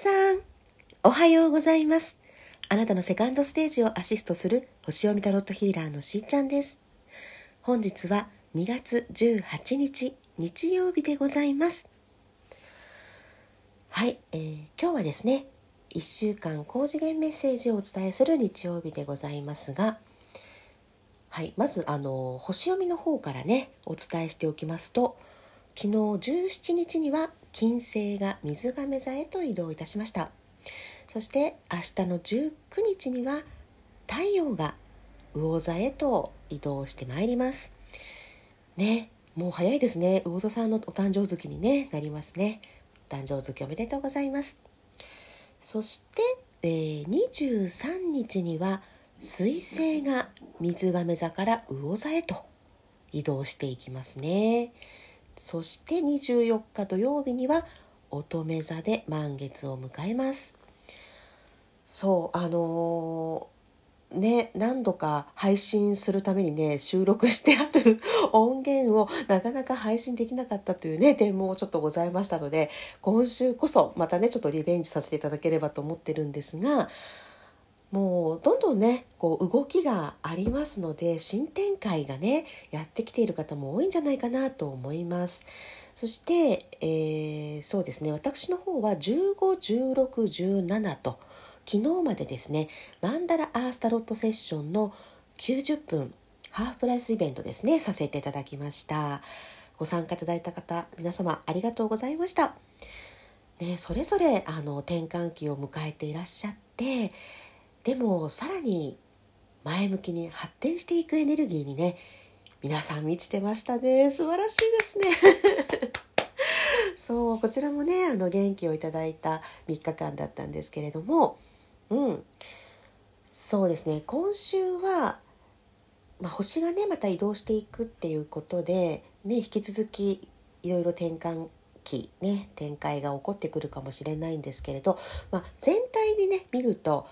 さん、おはようございます。あなたのセカンドステージをアシストする星読みタロットヒーラーのしーちゃんです。本日は2月18日日曜日でございます。はい、えー、今日はですね、1週間高次元メッセージをお伝えする日曜日でございますが、はい、まずあの星読みの方からねお伝えしておきますと昨日17日には金星が水亀座へと移動いたしました。そして明日の19日には太陽が魚座へと移動してまいります。ねもう早いですね。魚座さんのお誕生月に、ね、なりますね。誕生月おめでとうございます。そして、えー、23日には水星が水亀座から魚座へと移動していきますね。そして24日土曜日には乙女座で満月を迎えます。そうあのー、ね何度か配信するためにね収録してある 音源をなかなか配信できなかったというね点もちょっとございましたので今週こそまたねちょっとリベンジさせていただければと思ってるんですがもうどんどんねこう動きがありますので新展開がねやってきている方も多いんじゃないかなと思います。そして、えー、そうですね。私の方は151617と昨日までですねマンダラアースタロットセッションの90分ハーフプライスイベントですねさせていただきました。ご参加いただいた方皆様ありがとうございました、ね、それぞれあの転換期を迎えていらっしゃってでもさらに前向きに発展していくエネルギーにね皆さん満ちてましたね。素晴らしいですね。そうこちらもねあの元気をいただいた3日間だったんですけれどもうん。そうですね。今週は、まあ、星がねまた移動していくっていうことで、ね、引き続きいろいろ転換期ね展開が起こってくるかもしれないんですけれど、まあ、全体にね見ると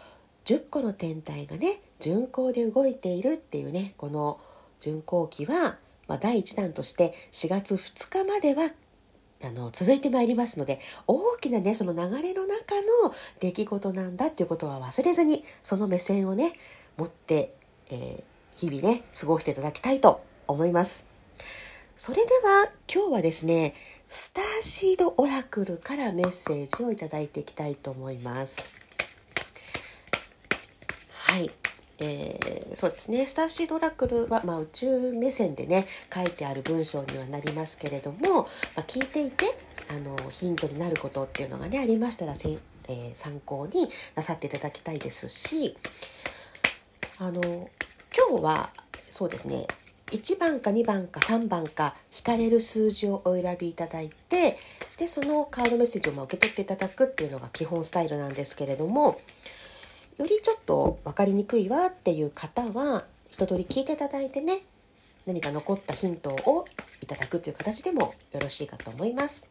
10個の天体がね巡行で動いているっていうねこの巡行期は、まあ、第1弾として4月2日まではあの続いてまいりますので大きなねその流れの中の出来事なんだっていうことは忘れずにその目線をね持って、えー、日々ね過ごしていただきたいと思います。それでは今日はですねスターシードオラクルからメッセージをいただいていきたいと思います。はい。えー、そうですね。スターシードラクルは、まあ、宇宙目線でね、書いてある文章にはなりますけれども、まあ、聞いていて、あの、ヒントになることっていうのがね、ありましたら、せえー、参考になさっていただきたいですし、あの、今日は、そうですね、1番か2番か3番か引かれる数字をお選びいただいてでそのカードメッセージをま受け取っていただくっていうのが基本スタイルなんですけれどもよりちょっと分かりにくいわっていう方は一通り聞いていただいてね何か残ったヒントをいただくという形でもよろしいかと思います。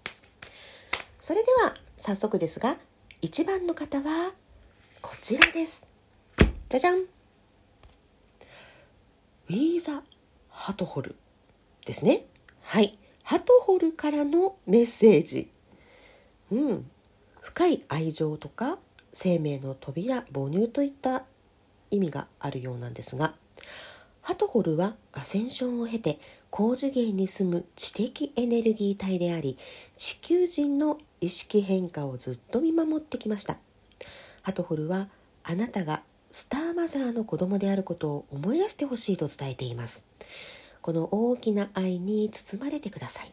それでは早速ですが1番の方はこちらです。じゃじゃん。ウィーザ・ハトホルですね。はい。ハトホルからのメッセージ。うん。深い愛情とか生命の扉母乳といった意味があるようなんですがハトホルはアセンションを経て高次元に住む知的エネルギー体であり地球人の意識変化をずっと見守ってきました。ハトホルはあなたがスターマザーの子供であることを思い出してほしいと伝えています。この大きな愛に包まれてください。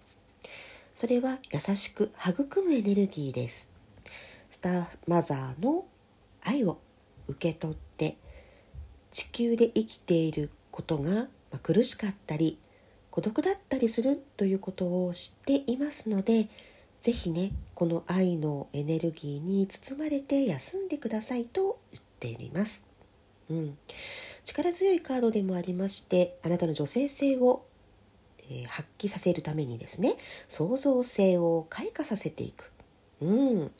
それは優しく育むエネルギーです。ターマザーの愛を受け取って地球で生きていることが苦しかったり孤独だったりするということを知っていますので是非ねこの愛のエネルギーに包まれて休んでくださいと言っています、うん、力強いカードでもありましてあなたの女性性を、えー、発揮させるためにですね創造性を開花させていく。うん、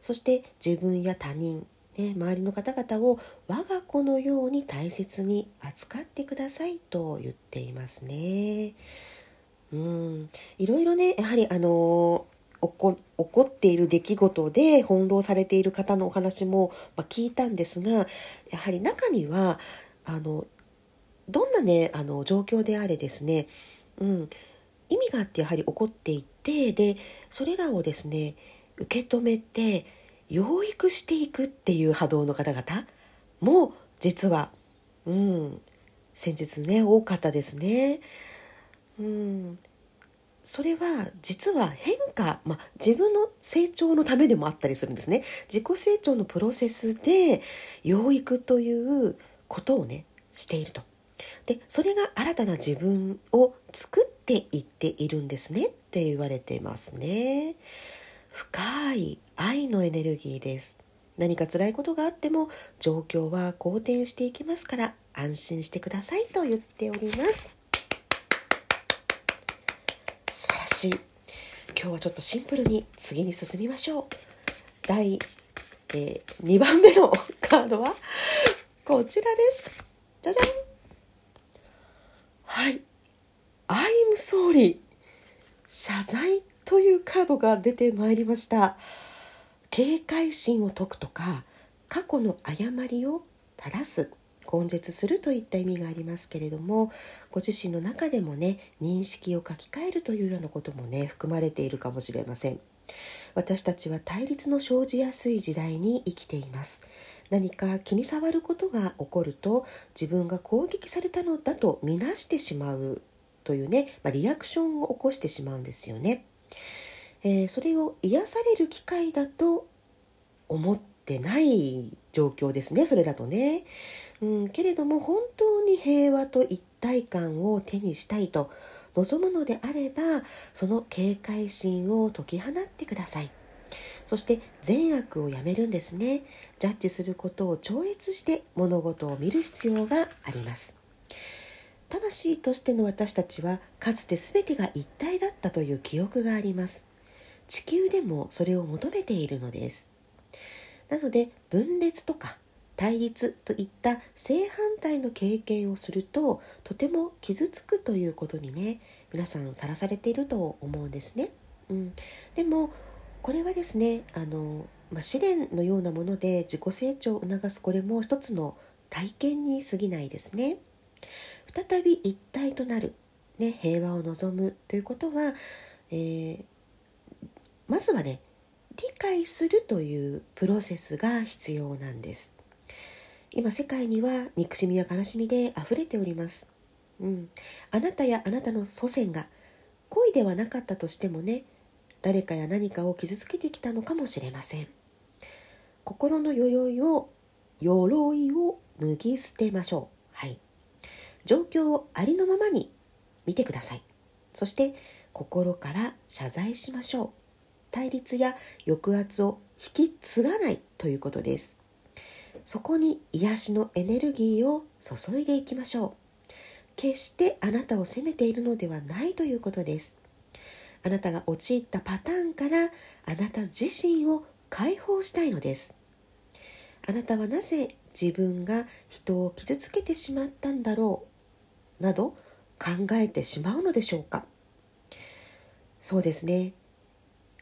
そして自分や他人、ね、周りの方々を我が子のように大切に扱ってくださいと言っていますね。うん、いろいろねやはりあの起こっている出来事で翻弄されている方のお話も、ま聞いたんですがやはり中にはあのどんなねあの状況であれですね、うん、意味があってやはり起こっていてでそれらをですね受け止めて養育していくっていう波動の方々も実は、うん、先日ね多かったですね。うん、それは実は変化、まあ、自分の成長のためでもあったりするんですね。自己成長のプロセスで養育ということをねしていると。でそれが新たな自分を作っていっているんですねって言われていますね。深い愛のエネルギーです。何か辛いことがあっても状況は好転していきますから安心してくださいと言っております。素晴らしい。今日はちょっとシンプルに次に進みましょう。第、えー、2番目の カードはこちらです。じゃじゃん。はい。I'm sorry 謝罪。というカードが出てまいりました。警戒心を解くとか過去の誤りを正す根絶するといった意味がありますけれどもご自身の中でもね認識を書き換えるというようなこともね含まれているかもしれません。私たちは対立の生じやすい時代に生きています。何か気に障ることが起こると自分が攻撃されたのだと見なしてしまうというね、まあ、リアクションを起こしてしまうんですよね。えー、それを癒される機会だと思ってない状況ですねそれだとね。うん、けれども本当に平和と一体感を手にしたいと望むのであればその警戒心を解き放ってください。そして善悪をやめるんですね。ジャッジすることを超越して物事を見る必要があります。魂としての私たちはかつて全てが一体だったという記憶があります。地球でもそれを求めているのです。なので分裂とか対立といった正反対の経験をするととても傷つくということにね皆さんさらされていると思うんですね、うん、でもこれはですねあの、まあ、試練のようなもので自己成長を促すこれも一つの体験に過ぎないですね。再び一体となる、ね、平和を望むということは、えー、まずはね理解するというプロセスが必要なんです。今世界には憎しみや悲しみで溢れております、うん、あなたやあなたの祖先が恋ではなかったとしてもね誰かや何かを傷つけてきたのかもしれません。心の鎧を鎧を脱ぎ捨てましょう。状況をありのままに見てください。そして心から謝罪しましょう。対立や抑圧を引き継がないということです。そこに癒しのエネルギーを注いでいきましょう。決してあなたを責めているのではないということです。あなたが陥ったパターンからあなた自身を解放したいのです。あなたはなぜ自分が人を傷つけてしまったんだろうなど考えてしまうのでしょうか？そうですね。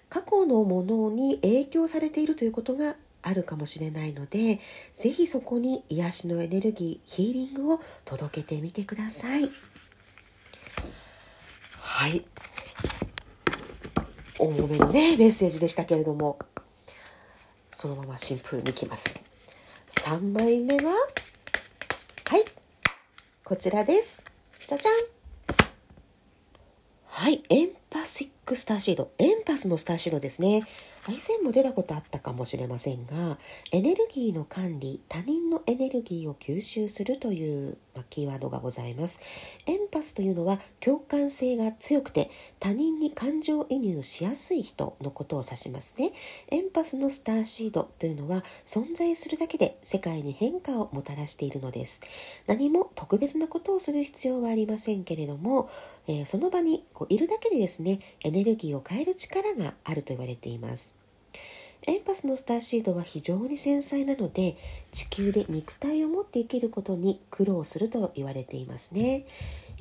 過去のものに影響されているということがあるかもしれないので是非そこに癒しのエネルギーヒーリングを届けてみてください。はい。重めのねメッセージでしたけれどもそのままシンプルにいきます。3枚目ははい。こちらです。じゃじゃんはいエンパシックスターシード、エンパスのスターシードですね。以前も出たことあったかもしれませんが、エネルギーの管理、他人のエネルギーを吸収するという、まキーワードがございます。エンパスというのは共感性が強くて他人に感情移入しやすい人のことを指しますね。エンパスのスターシードというのは存在するだけで世界に変化をもたらしているのです。何も特別なことをする必要はありませんけれども、えー、その場にこういるだけでですね、エネルギーを変える力があると言われています。スのスターシードは非常に繊細なので地球で肉体を持って生きることに苦労すると言われていますね。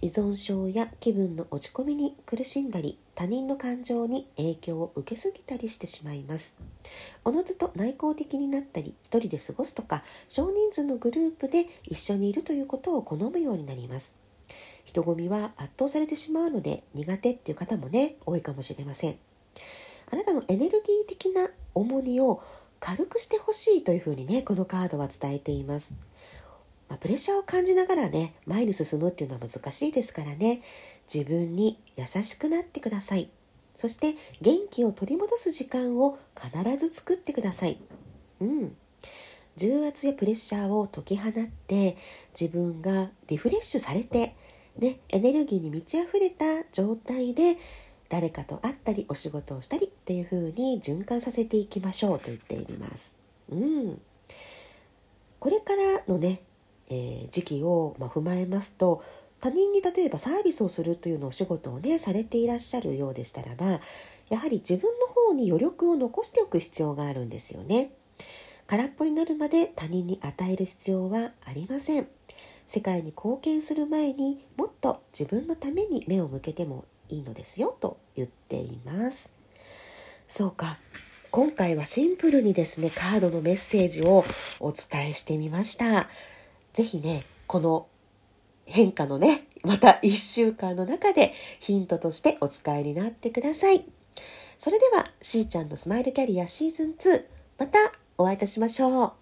依存症や気分の落ち込みに苦しんだり他人の感情に影響を受けすぎたりしてしまいます。おのずと内向的になったり一人で過ごすとか少人数のグループで一緒にいるということを好むようになります。人混みは圧倒されてしまうので苦手っていう方もね多いかもしれません。あなたのエネルギー的な重荷を軽くしてほしいというふうにねこのカードは伝えています。まあ、プレッシャーを感じながらね前に進むっていうのは難しいですからね。自分に優しくなってください。そして元気を取り戻す時間を必ず作ってください。うん。重圧やプレッシャーを解き放って自分がリフレッシュされて、ね、エネルギーに満ち溢れた状態で誰かと会ったりお仕事をしたりっていう風に循環させていきましょうと言っています。うん。これからのね、えー、時期を、ま踏まえますと他人に例えばサービスをするというのお仕事をねされていらっしゃるようでしたらばやはり自分の方に余力を残しておく必要があるんですよね。空っぽになるまで他人に与える必要はありません。世界に貢献する前にもっと自分のために目を向けてもいいのですよと言っています。そうか。今回はシンプルにですね、カードのメッセージをお伝えしてみました。ぜひね、この変化のね、また1週間の中でヒントとしてお使いになってください。それでは、しーちゃんのスマイルキャリアシーズン2、またお会いいたしましょう。